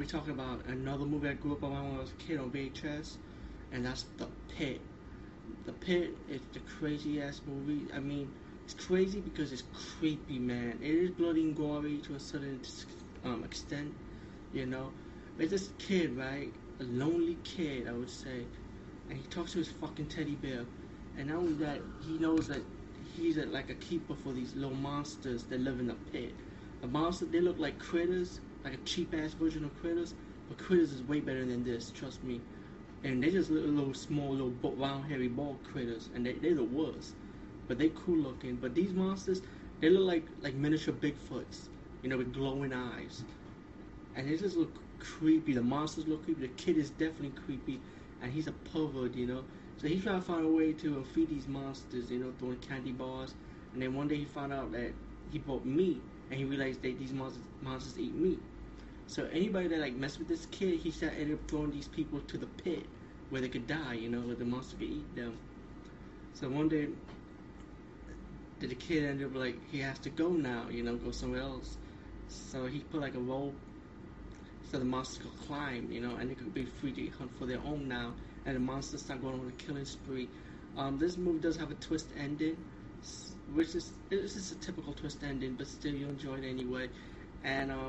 Be talking about another movie I grew up on when I was a kid on VHS, and that's The Pit. The Pit is the crazy ass movie. I mean, it's crazy because it's creepy, man. It is bloody and gory to a certain um, extent, you know. But this kid, right? A lonely kid, I would say, and he talks to his fucking teddy bear, and not only that, he knows that he's a, like a keeper for these little monsters that live in the pit. The monsters, they look like critters, like a cheap ass version of Critters, but Critters is way better than this, trust me. And they're just little, little small, little round, hairy ball critters, and they, they're the worst. But they cool looking. But these monsters, they look like like miniature Bigfoots, you know, with glowing eyes, and they just look creepy. The monsters look creepy. The kid is definitely creepy, and he's a pervert, you know. So he's trying to find a way to feed these monsters, you know, throwing candy bars. And then one day he found out that he bought meat, and he realized that these monsters monsters eat meat. So anybody that like messed with this kid, he said ended up throwing these people to the pit where they could die, you know, where the monster could eat them. So one day, did the kid ended up like he has to go now, you know, go somewhere else. So he put like a rope so the monsters could climb, you know, and they could be free to hunt for their own now. And the monsters start going on a killing spree. Um, this movie does have a twist ending, which is it's just a typical twist ending, but still you enjoy it anyway. And um,